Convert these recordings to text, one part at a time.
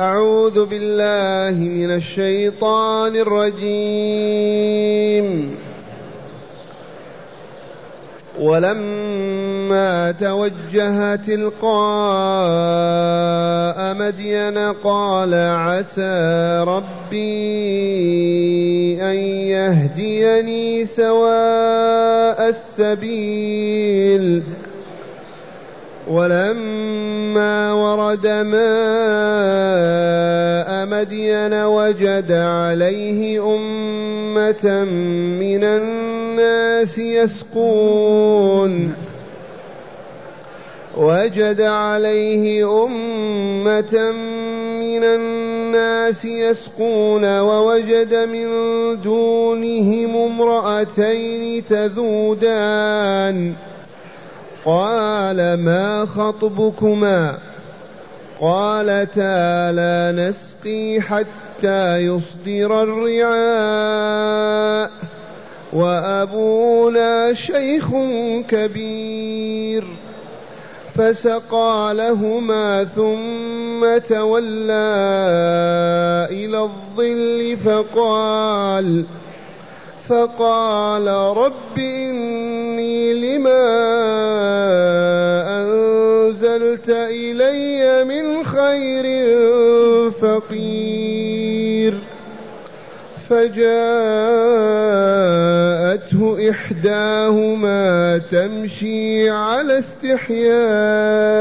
أعوذ بالله من الشيطان الرجيم. ولما توجه تلقاء مدين قال عسى ربي أن يهديني سواء السبيل. ولما ورد ماء مدين وجد عليه أمة من الناس يسقون. وجد عليه أمة من الناس يسقون ووجد من دونهم امرأتين تذودان. قال ما خطبكما؟ قالتا لا نسقي حتى يصدر الرعاء وأبونا شيخ كبير. فسقى لهما ثم تولى إلى الظل فقال فقال رب لما أنزلت إلي من خير فقير فجاءته إحداهما تمشي على استحياء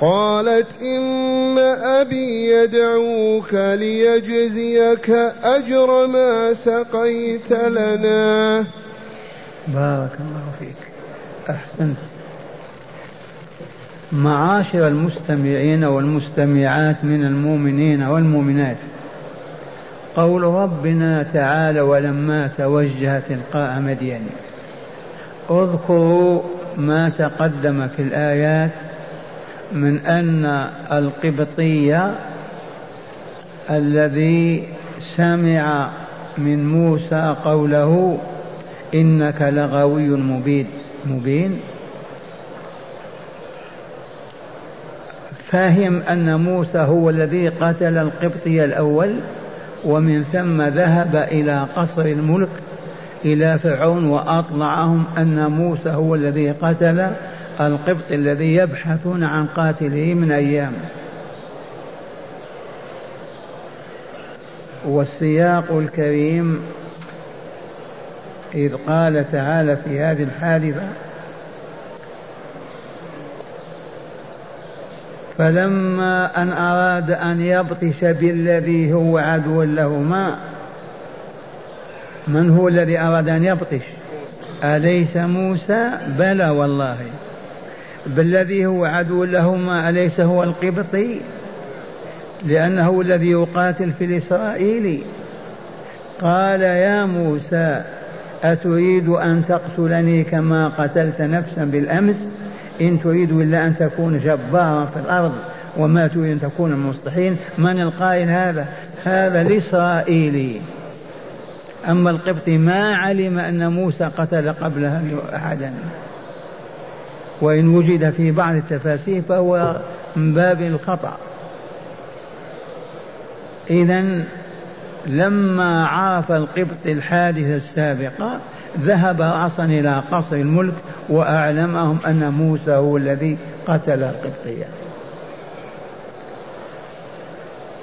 قالت إن أبي يدعوك ليجزيك أجر ما سقيت لنا بارك الله فيك. أحسنت. معاشر المستمعين والمستمعات من المؤمنين والمؤمنات قول ربنا تعالى ولما توجه تلقاء مدين اذكروا ما تقدم في الآيات من أن القبطي الذي سمع من موسى قوله إنك لغوي مبين. مبين. فهم أن موسى هو الذي قتل القبطي الأول ومن ثم ذهب إلى قصر الملك إلى فرعون وأطلعهم أن موسى هو الذي قتل القبط الذي يبحثون عن قاتله من أيام. والسياق الكريم إذ قال تعالى في هذه الحادثة فلما أن أراد أن يبطش بالذي هو عدو لهما من هو الذي أراد أن يبطش؟ أليس موسى؟ بلى والله. بالذي هو عدو لهما أليس هو القبطي؟ لأنه الذي يقاتل في الإسرائيلي قال يا موسى أتريد أن تقتلني كما قتلت نفسا بالأمس؟ إن تريد إلا أن تكون جبارا في الأرض وما تريد أن تكون المصلحين من القائل هذا؟ هذا الإسرائيلي أما القبطي ما علم أن موسى قتل قبلها أحدا. وإن وجد في بعض التفاسير فهو من باب الخطأ. إذا لما عرف القبط الحادثة السابقة ذهب رأسا إلى قصر الملك وأعلمهم أن موسى هو الذي قتل القبطية.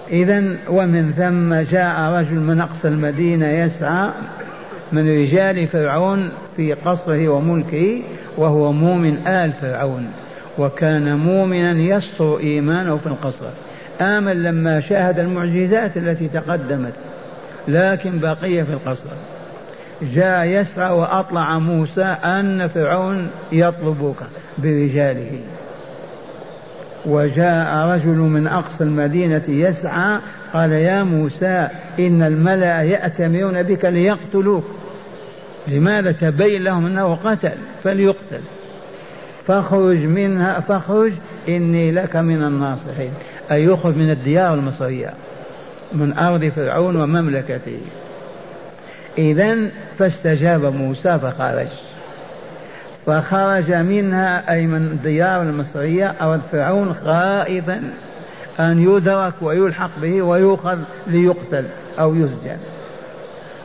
إذا ومن ثم جاء رجل من أقصى المدينة يسعى من رجال فرعون في قصره وملكه وهو مؤمن آل فرعون وكان مؤمنا يسطر إيمانه في القصر. آمن لما شاهد المعجزات التي تقدمت. لكن بقي في القصر. جاء يسعى وأطلع موسى أن فرعون يطلبك برجاله. وجاء رجل من أقصى المدينة يسعى قال يا موسى إن الملأ يأتمرون بك ليقتلوك. لماذا تبين لهم أنه قتل؟ فليقتل. فاخرج منها فاخرج إني لك من الناصحين. أي يخرج من الديار المصرية. من أرض فرعون ومملكته. إذا فاستجاب موسى فخرج. فخرج منها أي من الديار المصرية أرض فرعون خائفا أن يدرك ويلحق به ويؤخذ ليقتل أو يسجن.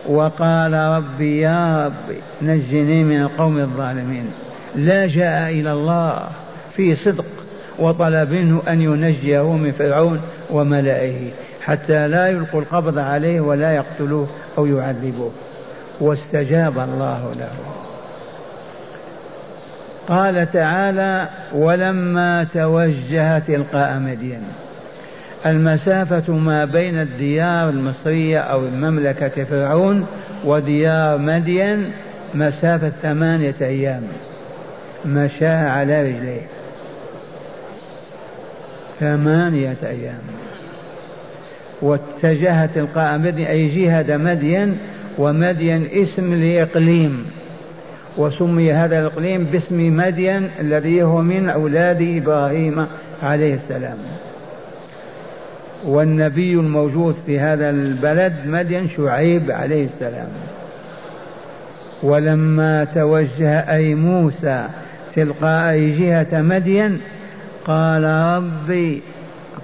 وقال ربي يا ربي نجني من القوم الظالمين. لجأ إلى الله في صدق وطلب منه أن ينجيه من فرعون وملئه حتى لا يلقوا القبض عليه ولا يقتلوه أو يعذبوه. واستجاب الله له. قال تعالى ولما توجه تلقاء مدين المسافة ما بين الديار المصرية أو مملكة فرعون وديار مدين مسافة ثمانية أيام. مشى على رجليه. ثمانية أيام. واتجه تلقاء مدين أي جهة مدين ومدين اسم لإقليم. وسمي هذا الإقليم باسم مدين الذي هو من أولاد إبراهيم عليه السلام. والنبي الموجود في هذا البلد مدين شعيب عليه السلام. ولما توجه أي موسى تلقاء جهة مدين قال ربي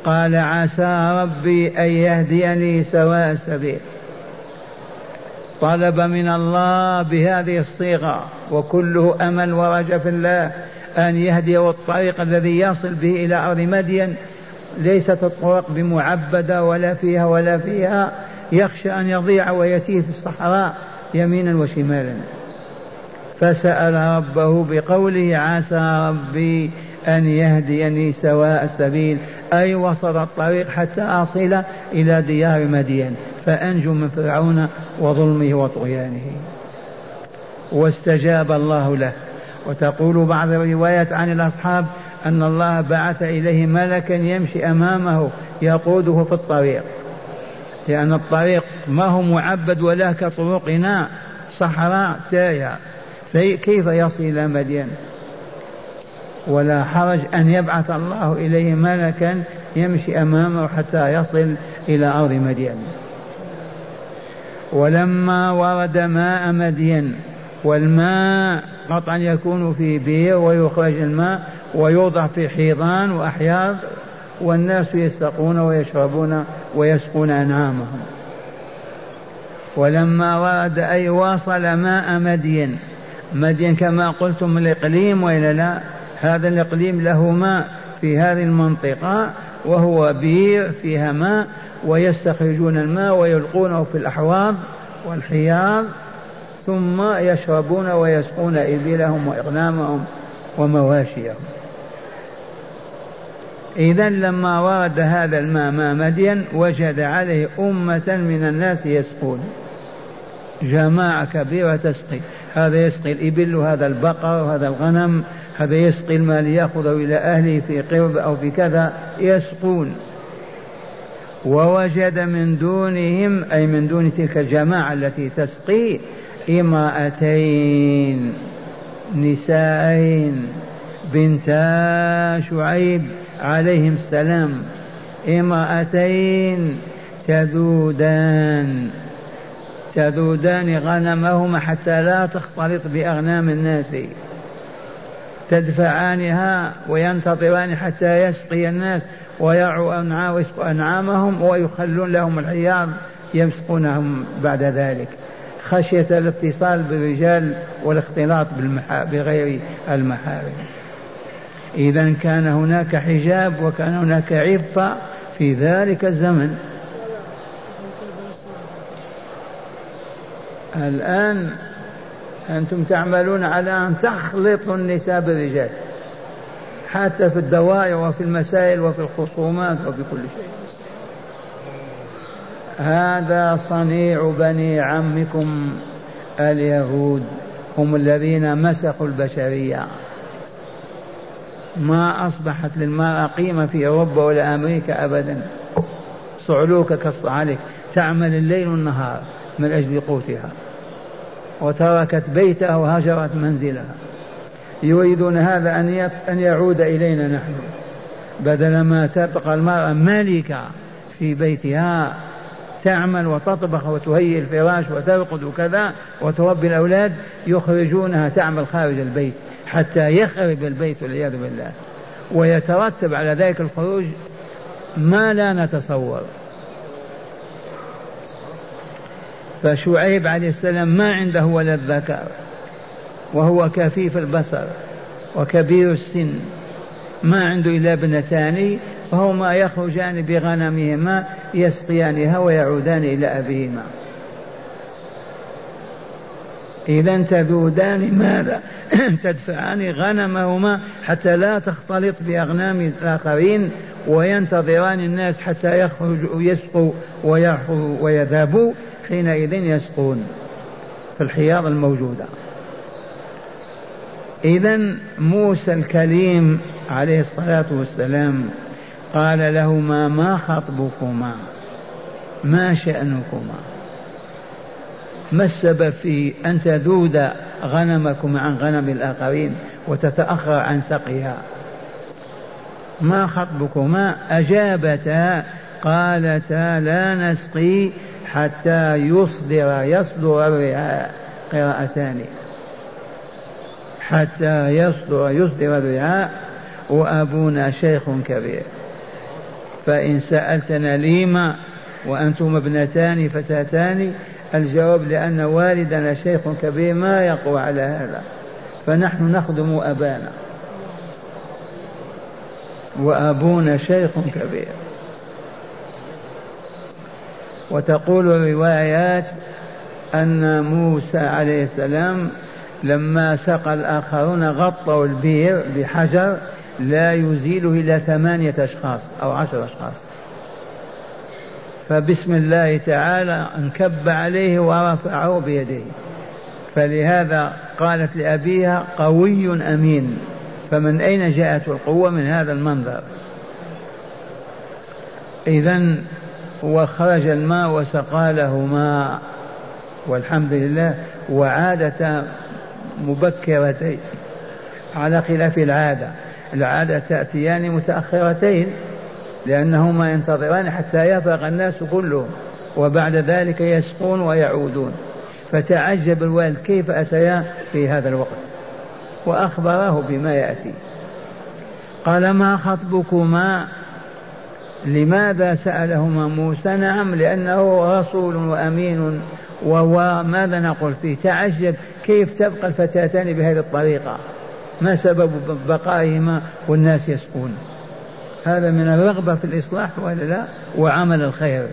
قال عسى ربي أن يهديني سواء السبيل طلب من الله بهذه الصيغة وكله أمل ورجاء في الله أن يهديه الطريق الذي يصل به إلى أرض مدين. ليست الطرق بمعبدة ولا فيها ولا فيها. يخشى أن يضيع ويتيه في الصحراء يمينا وشمالا. فسأل ربه بقوله عسى ربي أن يهديني سواء السبيل. أي وسط الطريق حتى أصل إلى ديار مدين. فأنجو من فرعون وظلمه وطغيانه. واستجاب الله له. وتقول بعض الروايات عن الأصحاب أن الله بعث إليه ملكا يمشي أمامه يقوده في الطريق. لأن الطريق ما هو معبد ولا كطرقنا. صحراء تايهة كيف يصل إلى مدين؟ ولا حرج أن يبعث الله إليه ملكا يمشي أمامه حتى يصل إلى أرض مدين. ولما ورد ماء مدين والماء قطعا يكون في بير ويخرج الماء ويوضع في حيضان وأحياض والناس يسقون ويشربون ويسقون أنعامهم. ولما ورد أي واصل ماء مدين. مدين كما قلتم الإقليم وإلا لا؟ هذا الإقليم له ماء في هذه المنطقة وهو بير فيها ماء ويستخرجون الماء ويلقونه في الأحواض والحياض ثم يشربون ويسقون إبلهم وإغنامهم ومواشيهم. إذا لما ورد هذا الماء ماء مدين وجد عليه أمة من الناس يسقون. جماعة كبيرة تسقي. هذا يسقي الإبل وهذا البقر وهذا الغنم هذا يسقي الماء ليأخذه إلى أهله في قرب أو في كذا يسقون. ووجد من دونهم أي من دون تلك الجماعة التي تسقي امرأتين نسائين بنتا شعيب عليهم السلام. امرأتين تذودان. تذودان غنمهما حتى لا تختلط بأغنام الناس. تدفعانها وينتظران حتى يسقي الناس ويرعوا أنعامهم ويخلون لهم الحياض يمسقونهم بعد ذلك. خشية الاتصال بالرجال والاختلاط بغير المحارم. إذا كان هناك حجاب وكان هناك عفة في ذلك الزمن. الآن أنتم تعملون على أن تخلطوا النساء بالرجال. حتى في الدوائر وفي المسائل وفي الخصومات وفي كل شيء. هذا صنيع بني عمكم اليهود. هم الذين مسخوا البشرية. ما أصبحت للمرأة قيمة في أوروبا ولا أمريكا ابدا. صعلوك كالصعالك. تعمل الليل والنهار من أجل قوتها. وتركت بيتها وهجرت منزلها. يريدون هذا أن أن يعود إلينا نحن. بدل ما تبقى المرأة ملكة في بيتها تعمل وتطبخ وتهيئ الفراش وترقد وكذا وتربي الأولاد يخرجونها تعمل خارج البيت حتى يخرب البيت والعياذ بالله. ويترتب على ذلك الخروج ما لا نتصور. فشعيب عليه السلام ما عنده ولد ذكر وهو كفيف البصر وكبير السن ما عنده إلا ابنتان فهما يخرجان بغنمهما يسقيانها ويعودان إلى أبيهما. إذا تذودان ماذا؟ تدفعان غنمهما حتى لا تختلط بأغنام الآخرين وينتظران الناس حتى يخرجوا يسقوا ويذهبوا. حينئذ يسقون في الحياض الموجودة. إذا موسى الكليم عليه الصلاة والسلام قال لهما ما خطبكما؟ ما شأنكما؟ ما السبب في أن تذود غنمكم عن غنم الآخرين وتتأخر عن سقيها؟ ما خطبكما؟ أجابتا قالتا لا نسقي حتى يصدر يصدر الرعاء قراءتان. حتى يصدر يصدر الرعاء وأبونا شيخ كبير. فإن سألتنا لما وأنتم ابنتان فتاتان الجواب لأن والدنا شيخ كبير ما يقوى على هذا. فنحن نخدم أبانا. وأبونا شيخ كبير. وتقول الروايات أن موسى عليه السلام لما سقى الآخرون غطوا البير بحجر لا يزيله إلا ثمانية أشخاص أو عشر أشخاص. فبسم الله تعالى انكب عليه ورفعه بيديه. فلهذا قالت لأبيها قوي أمين. فمن أين جاءت القوة من هذا المنظر؟ إذا وخرج الماء وسقى له ماء. والحمد لله. وعادة مبكرتين. على خلاف العادة. العادة تأتيان متأخرتين. لأنهما ينتظران حتى يفرغ الناس كلهم. وبعد ذلك يسقون ويعودون. فتعجب الوالد كيف أتيا في هذا الوقت. وأخبره بما يأتي. قال ما خطبكما؟ لماذا سألهما موسى؟ نعم لأنه رسول وأمين وهو ماذا نقول فيه؟ تعجب كيف تبقى الفتاتان بهذه الطريقة؟ ما سبب بقائهما والناس يسقون؟ هذا من الرغبة في الإصلاح ولا لا؟ وعمل الخير.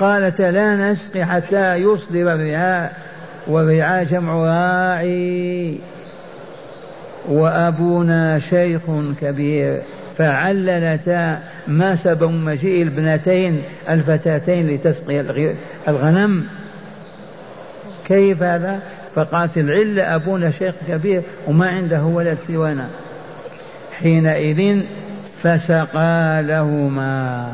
قالت لا نسقي حتى يصدر الرعاء والرعاء جمع راعي. وأبونا شيخ كبير فعللتا ما سبب مجيء الابنتين الفتاتين لتسقي الغنم؟ كيف هذا؟ فقالت العلة أبونا شيخ كبير وما عنده ولد سوانا. حينئذ فسقى لهما.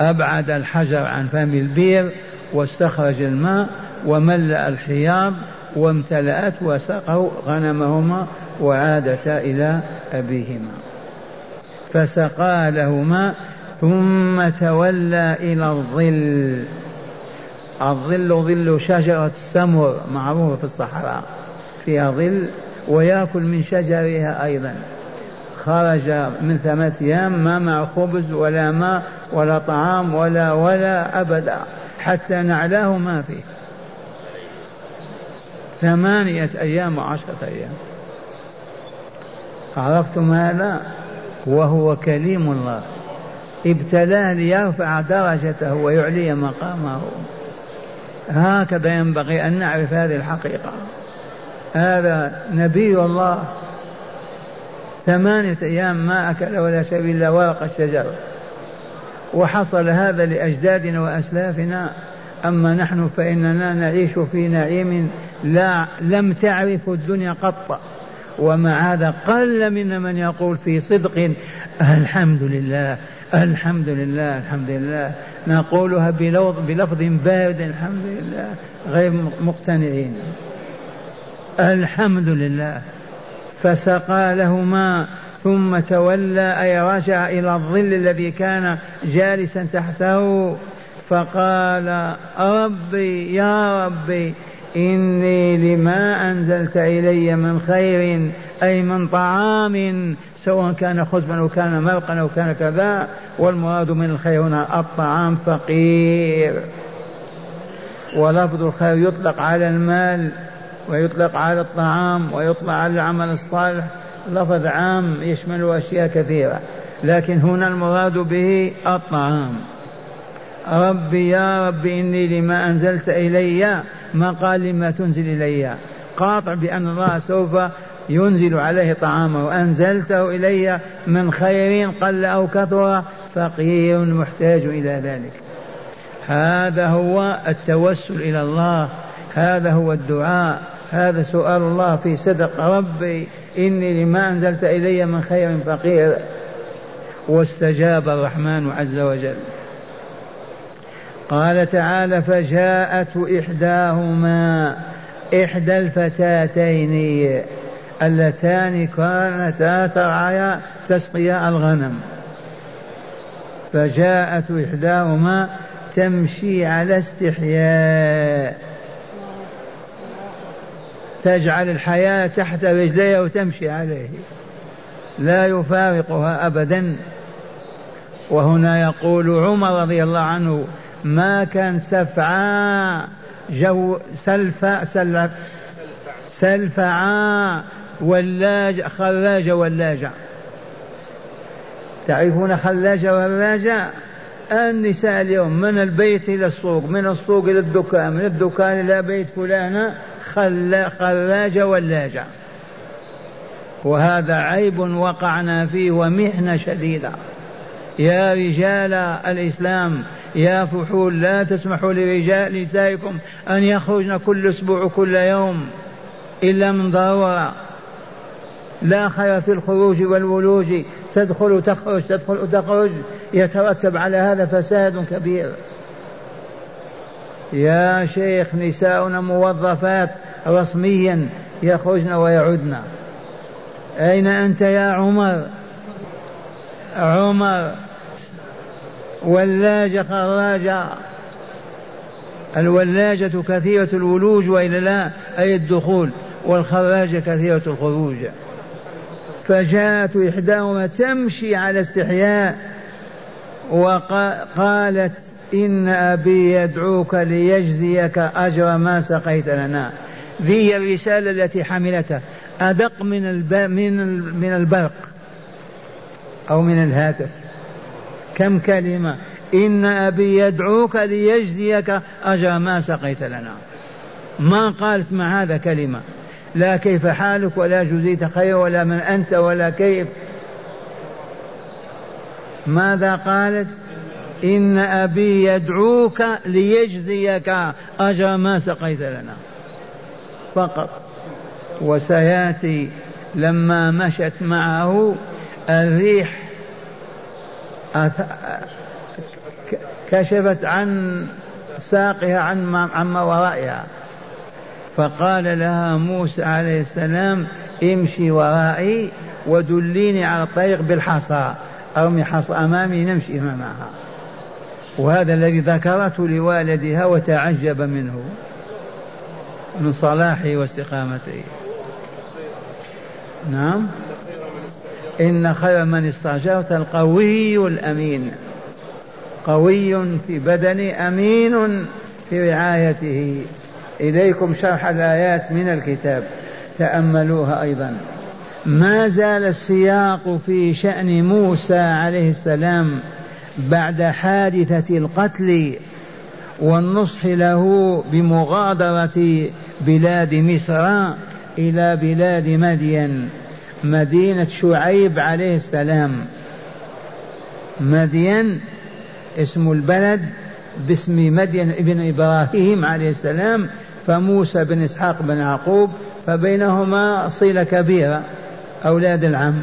أبعد الحجر عن فم البير واستخرج الماء وملأ الحياض وامتلأت وسقوا غنمهما وعادتا إلى أبيهما. فسقى لهما ثم تولى إلى الظل. الظل ظل شجرة السمر معروفة في الصحراء فيها ظل ويأكل من شجرها أيضا. خرج من ثلاثة أيام ما مع خبز ولا ماء ولا طعام ولا ولا أبدا حتى نعلاه ما فيه. ثمانية أيام وعشرة أيام. عرفتم هذا؟ وهو كليم الله. ابتلاه ليرفع درجته ويعلي مقامه. هكذا ينبغي أن نعرف هذه الحقيقة. هذا نبي الله. ثمانية أيام ما أكل ولا شرب إلا ورق الشجر. وحصل هذا لأجدادنا وأسلافنا. أما نحن فإننا نعيش في نعيم لا لم تعرف الدنيا قط. ومع هذا قل منا من يقول في صدق الحمد لله الحمد لله الحمد لله. نقولها بلفظ بارد الحمد لله. غير مقتنعين. الحمد لله. فسقى لهما ثم تولى أي رجع إلى الظل الذي كان جالسا تحته. فقال ربي يا ربي إني لما أنزلت إلي من خير أي من طعام سواء كان خبزا أو كان مرقا أو كان كذا والمراد من الخير هنا الطعام فقير. ولفظ الخير يطلق على المال ويطلق على الطعام ويطلق على العمل الصالح. لفظ عام يشمل أشياء كثيرة لكن هنا المراد به الطعام. ربي يا رب إني لما أنزلت إلي ما قال لما تنزل إلي. قاطع بأن الله سوف ينزل عليه طعامه. وأنزلته إلي من خير قل أو كثر فقير محتاج إلى ذلك. هذا هو التوسل إلى الله. هذا هو الدعاء. هذا سؤال الله في صدق. ربي إني لما أنزلت إلي من خير فقير. واستجاب الرحمن عز وجل. قال تعالى فجاءت إحداهما إحدى الفتاتين اللتان كانتا ترعيا تسقيا الغنم. فجاءت إحداهما تمشي على استحياء. تجعل الحياة تحت رجليها وتمشي عليه. لا يفارقها أبدا. وهنا يقول عمر رضي الله عنه ما كان سفعا جو سلفا سلف سلفعا ولاج خراج ولاجة تعرفون خلاجة وراجة النساء اليوم من البيت إلى السوق من السوق إلى الدكان من الدكان إلى بيت فلانة خراجة ولاجة وهذا عيب وقعنا فيه ومحنة شديدة. يا رجال الإسلام يا فحول لا تسمحوا لرجال نسائكم أن يخرجن كل أسبوع كل يوم إلا من ضرورة. لا خير في الخروج والولوج. تدخل تخرج تدخل تخرج يترتب على هذا فساد كبير. يا شيخ نساؤنا موظفات رسميا يخرجن ويعدن أين أنت يا عمر؟ عمر ولاجة خراجة الولاجة كثيرة الولوج وإلا لا أي الدخول. والخراجة كثيرة الخروج. فجاءت إحداهما تمشي على استحياء وقالت إن أبي يدعوك ليجزيك أجر ما سقيت لنا. ذي الرسالة التي حملتها أدق من من من البرق أو من الهاتف. كم كلمة؟ إن أبي يدعوك ليجزيك. أجر ما سقيت لنا. ما قالت مع هذا كلمة. لا كيف حالك ولا جزيت خير ولا من أنت ولا كيف. ماذا قالت؟ إن أبي يدعوك ليجزيك. أجر ما سقيت لنا. فقط. وسيأتي لما مشت معه الريح كشفت عن ساقها عن عما ورائها. فقال لها موسى عليه السلام امشي ورائي ودليني على الطريق بالحصى. أرمي حصى أمامي نمشي معها وهذا الذي ذكرته لوالدها وتعجب منه من صلاحه واستقامته نعم. إن خير من استأجرت القوي الأمين. قوي في بدنه أمين في رعايته. إليكم شرح الآيات من الكتاب. تأملوها أيضا. ما زال السياق في شأن موسى عليه السلام بعد حادثة القتل والنصح له بمغادرة بلاد مصر إلى بلاد مدين. مدينة شعيب عليه السلام. مدين اسم البلد باسم مدين ابن إبراهيم عليه السلام فموسى بن إسحاق بن يعقوب فبينهما صلة كبيرة أولاد العم.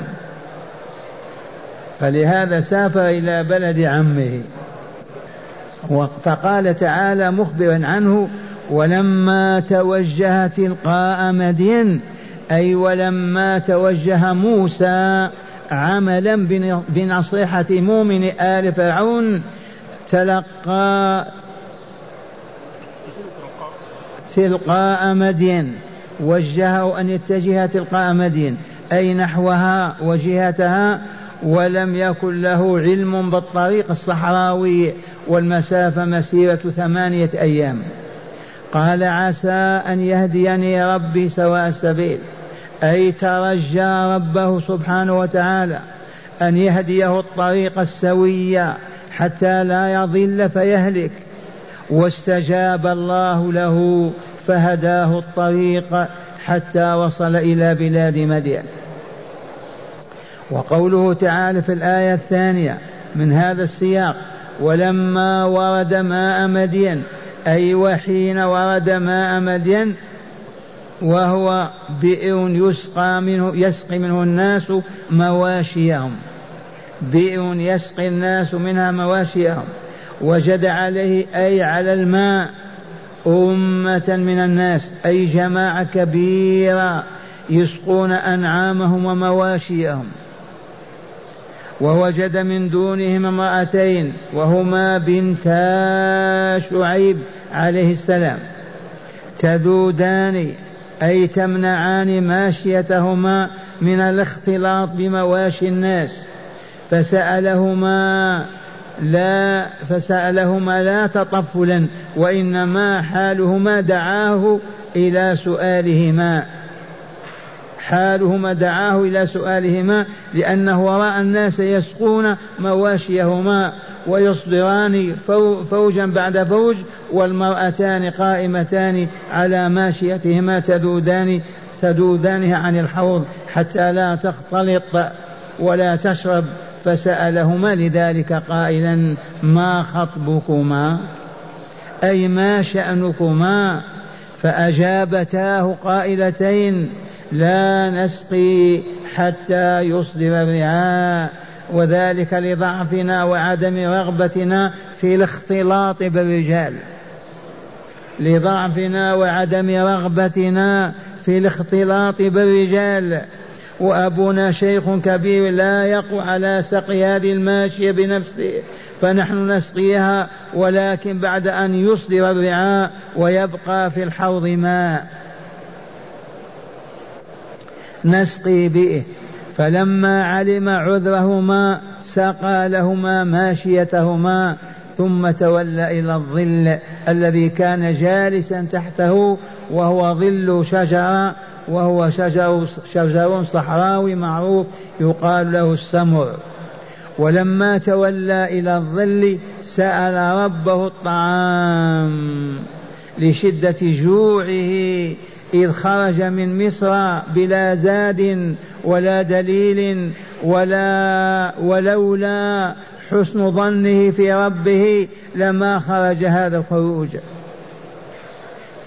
فلهذا سافر إلى بلد عمه. فقال تعالى مخبرا عنه ولما توجه تلقاء مدين أي ولما توجه موسى عملا بنصيحة مؤمن آل فرعون تلقى تلقاء مدين وجهه أن يتجه تلقاء مدين. أي نحوها وجهتها ولم يكن له علم بالطريق الصحراوي والمسافة مسيرة ثمانية أيام. قال عسى أن يهديني ربي سواء السبيل. أي ترجى ربه سبحانه وتعالى أن يهديه الطريق السوية حتى لا يضل فيهلك. واستجاب الله له فهداه الطريق حتى وصل إلى بلاد مدين. وقوله تعالى في الآية الثانية من هذا السياق ولما ورد ماء مدين أي وحين ورد ماء مدين وهو بئر يسقى منه يسقي منه الناس مواشيهم. بئر يسقي الناس منها مواشيهم. وجد عليه أي على الماء أمة من الناس أي جماعة كبيرة يسقون أنعامهم ومواشيهم. ووجد من دونهم امرأتين وهما بنتا شعيب عليه السلام. تذودان أي تمنعان ماشيتهما من الاختلاط بمواشي الناس. فسألهما لا فسألهما لا تطفلا وإنما حالهما دعاه إلى سؤالهما. حالهما دعاه إلى سؤالهما لأنه رأى الناس يسقون مواشيهما ويصدران فوجا بعد فوج والمرأتان قائمتان على ماشيتهما تذودان تذودانها عن الحوض حتى لا تختلط ولا تشرب فسألهما لذلك قائلا ما خطبكما؟ أي ما شأنكما؟ فأجابتاه قائلتين لا نسقي حتى يصدر الرعاء وذلك لضعفنا وعدم رغبتنا في الاختلاط بالرجال. لضعفنا وعدم رغبتنا في الاختلاط بالرجال. وأبونا شيخ كبير لا يقوى على سقي هذه الماشية بنفسه فنحن نسقيها ولكن بعد أن يصدر الرعاء ويبقى في الحوض ماء. نسقي به. فلما علم عذرهما سقى لهما ماشيتهما ثم تولى إلى الظل الذي كان جالسا تحته وهو ظل شجرة وهو شجر, شجر صحراوي معروف يقال له السمر. ولما تولى إلى الظل سأل ربه الطعام لشدة جوعه. إذ خرج من مصر بلا زاد ولا دليل ولا ولولا حسن ظنه في ربه لما خرج هذا الخروج.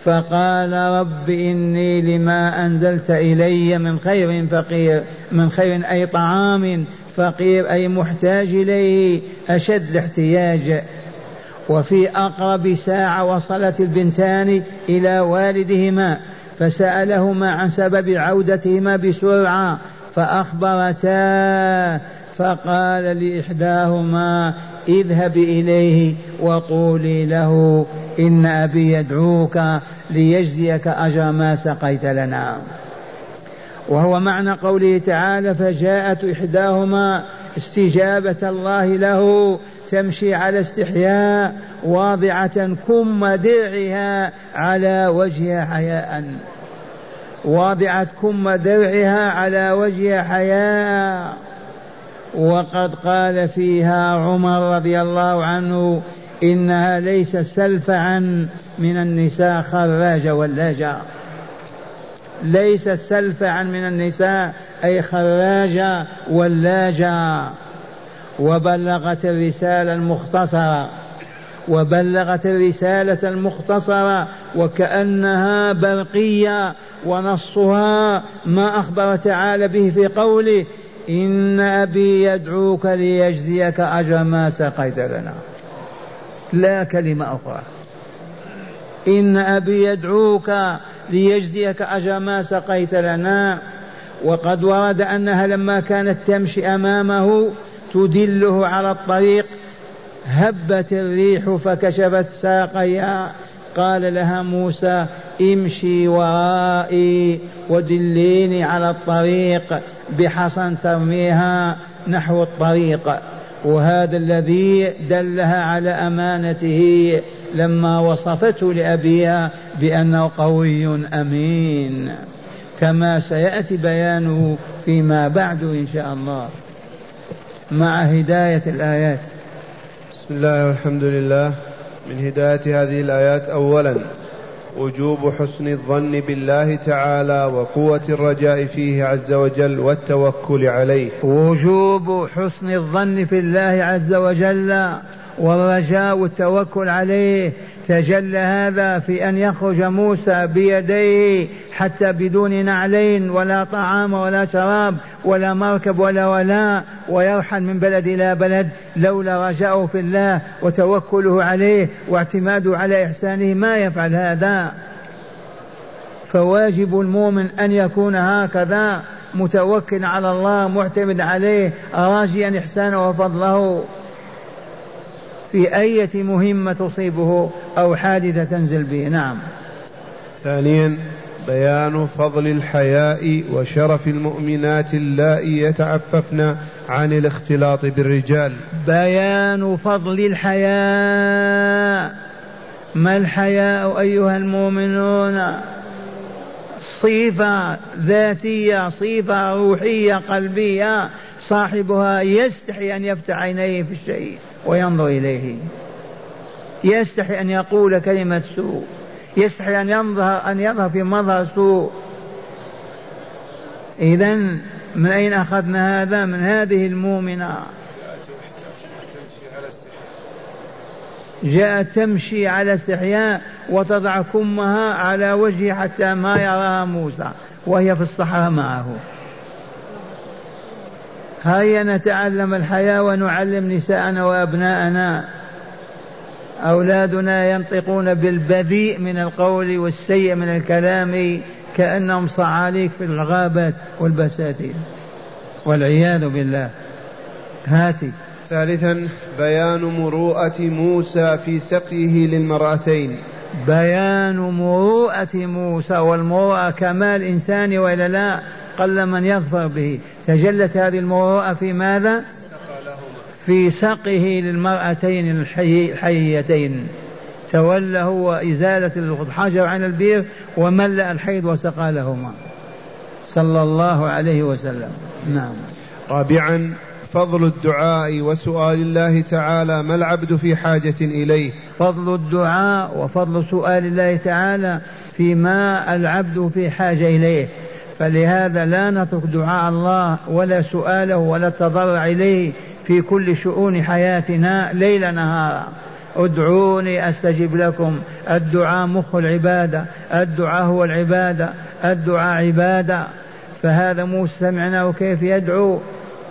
فقال رب إني لما أنزلت إلي من خير فقير من خير أي طعام فقير أي محتاج إليه أشد احتياج وفي أقرب ساعة وصلت البنتان إلى والدهما فسألهما عن سبب عودتهما بسرعة فأخبرتا فقال لإحداهما اذهب إليه وقولي له إن أبي يدعوك ليجزيك أجر ما سقيت لنا. وهو معنى قوله تعالى فجاءت إحداهما استجابة الله له تمشي على استحياء واضعة كم درعها على وجهها حياء. واضعة كم درعها على وجهها حياء. وقد قال فيها عمر رضي الله عنه إنها ليست سلفعا من النساء خراجة ولاجة ليست سلفعا من النساء أي خراجة ولاجة وبلغت الرسالة المختصرة. وبلغت الرسالة المختصرة وكأنها برقية ونصها ما أخبر تعالى به في قوله إن أبي يدعوك ليجزيك أجر ما سقيت لنا. لا كلمة أخرى. إن أبي يدعوك ليجزيك أجر ما سقيت لنا. وقد ورد أنها لما كانت تمشي أمامه تدله على الطريق هبت الريح فكشفت ساقيها. قال لها موسى امشي ورائي ودليني على الطريق بحصن ترميها نحو الطريق. وهذا الذي دلها على أمانته لما وصفته لأبيها بأنه قوي أمين. كما سيأتي بيانه فيما بعد إن شاء الله. مع هداية الآيات. بسم الله والحمد لله. من هداية هذه الآيات اولا وجوب حسن الظن بالله تعالى وقوة الرجاء فيه عز وجل والتوكل عليه. وجوب حسن الظن في الله عز وجل والرجاء والتوكل عليه تجلى هذا في أن يخرج موسى بيديه حتى بدون نعلين ولا طعام ولا شراب ولا مركب ولا ولا ويرحل من بلد إلى بلد لولا رجاؤه في الله وتوكله عليه واعتماده على إحسانه ما يفعل هذا. فواجب المؤمن أن يكون هكذا متوكل على الله معتمد عليه راجيا إحسانه وفضله. في أية مهمة تصيبه أو حادثة تنزل به. نعم. ثانيا بيان فضل الحياء وشرف المؤمنات اللائي يتعففن عن الاختلاط بالرجال. بيان فضل الحياء. ما الحياء أيها المؤمنون؟ صفة ذاتية صفة روحية قلبية. صاحبها يستحي أن يفتح عينيه في الشيء. وينظر إليه. يستحي أن يقول كلمة سوء. يستحي أن ينظر أن يظهر في مظهر سوء. إذا من أين أخذنا هذا؟ من هذه المؤمنة. جاءت تمشي على استحياء وتضع كمها على وجهه حتى ما يراها موسى وهي في الصحراء معه. هيا نتعلم الحياة ونعلم نساءنا وأبناءنا. أولادنا ينطقون بالبذيء من القول والسيء من الكلام كأنهم صعاليك في الغابات والبساتين. والعياذ بالله. هاتي. ثالثا بيان مروءة موسى في سقيه للمرأتين. بيان مروءة موسى والمروءة كمال إنساني وإلا لا. قل من يظفر به. تجلت هذه المروءة في ماذا؟ في سقه للمرأتين الحييتين تولى هو إزالة الحجر عن البير وملأ الحيض وسقى لهما. صلى الله عليه وسلم. نعم. رابعا فضل الدعاء وسؤال الله تعالى ما العبد في حاجة إليه؟ فضل الدعاء وفضل سؤال الله تعالى فيما العبد في حاجة إليه. فلهذا لا نترك دعاء الله ولا سؤاله ولا التضرع إليه في كل شؤون حياتنا ليل نهارا ادعوني أستجب لكم. الدعاء مخ العبادة. الدعاء هو العبادة. الدعاء عبادة. فهذا موسى سمعناه كيف يدعو.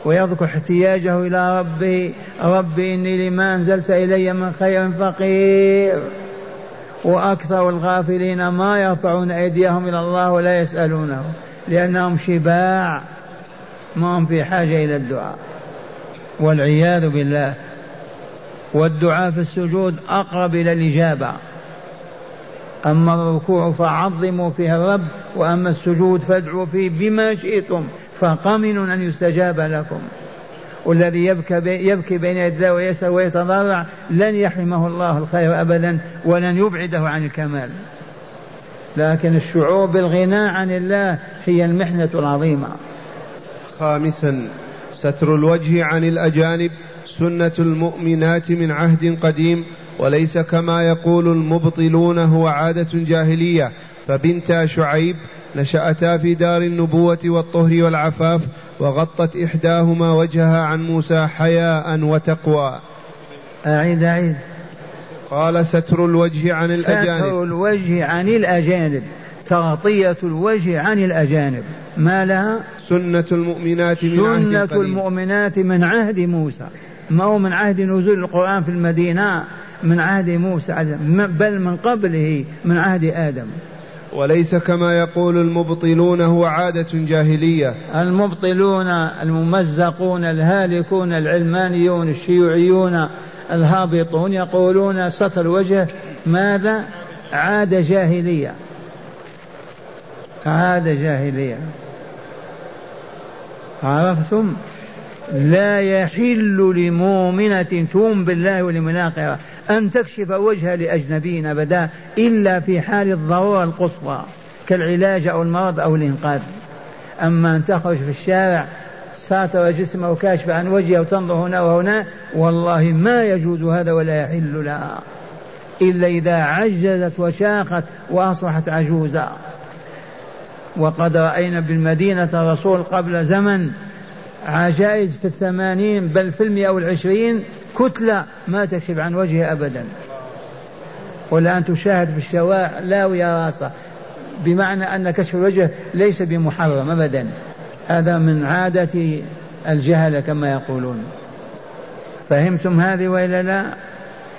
ويذكر احتياجه إلى ربه ربي إني لما أنزلت إلي من خير فقير. وأكثر الغافلين ما يرفعون أيديهم إلى الله ولا يسألونه. لأنهم شباع ما هم في حاجة إلى الدعاء. والعياذ بالله. والدعاء في السجود أقرب إلى الإجابة. أما الركوع فعظموا فيه الرب وأما السجود فادعوا فيه بما شئتم فقمن أن يستجاب لكم. والذي يبكي, يبكي بين يديه ويسأل ويتضرع لن يحرمه الله الخير أبدا ولن يبعده عن الكمال. لكن الشعور بالغنى عن الله هي المحنة العظيمة. خامسا ستر الوجه عن الأجانب سنة المؤمنات من عهد قديم وليس كما يقول المبطلون هو عادة جاهلية. فبنتا شعيب نشأتا في دار النبوة والطهر والعفاف وغطت إحداهما وجهها عن موسى حياء وتقوى. أعيد أعيد. قال ستر الوجه عن الأجانب. ستر الوجه عن الأجانب. تغطية الوجه عن الأجانب. ما لها؟ سنة المؤمنات من سنة عهد المؤمنات من عهد موسى. ما هو من عهد نزول القرآن في المدينة؟ من عهد موسى بل من قبله من عهد آدم. وليس كما يقول المبطلون هو عادة جاهلية. المبطلون الممزقون الهالكون العلمانيون الشيوعيون الهابطون يقولون ستر الوجه ماذا؟ عادة جاهلية. عادة جاهلية. عرفتم؟ لا يحل لمؤمنة تؤمن بالله الآخرة أن تكشف وجهها لأجنبي أبدا إلا في حال الضرورة القصوى كالعلاج أو المرض أو الإنقاذ. أما أن تخرج في الشارع ساتر جسمه وكاشف عن وجهه وتنظر هنا وهنا والله ما يجوز هذا ولا يحل لها إلا إذا عجزت وشاقت وأصبحت عجوزا. وقد رأينا بالمدينة الرسول قبل زمن عجائز في الثمانين بل في المئة والعشرين كتلة ما تكشف عن وجهها أبدا. والآن تشاهد في الشوارع لاوية راسة بمعنى أن كشف الوجه ليس بمحرم أبدا. هذا من عادة الجهل كما يقولون. فهمتم هذه وإلا لا؟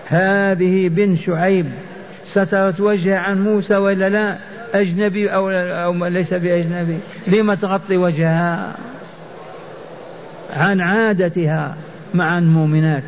هذه بنت شعيب سترت وجهها عن موسى وإلا لا؟ أجنبي أو, أو ليس بأجنبي. لم تغطي وجهها؟ عن عادتها مع المؤمنات.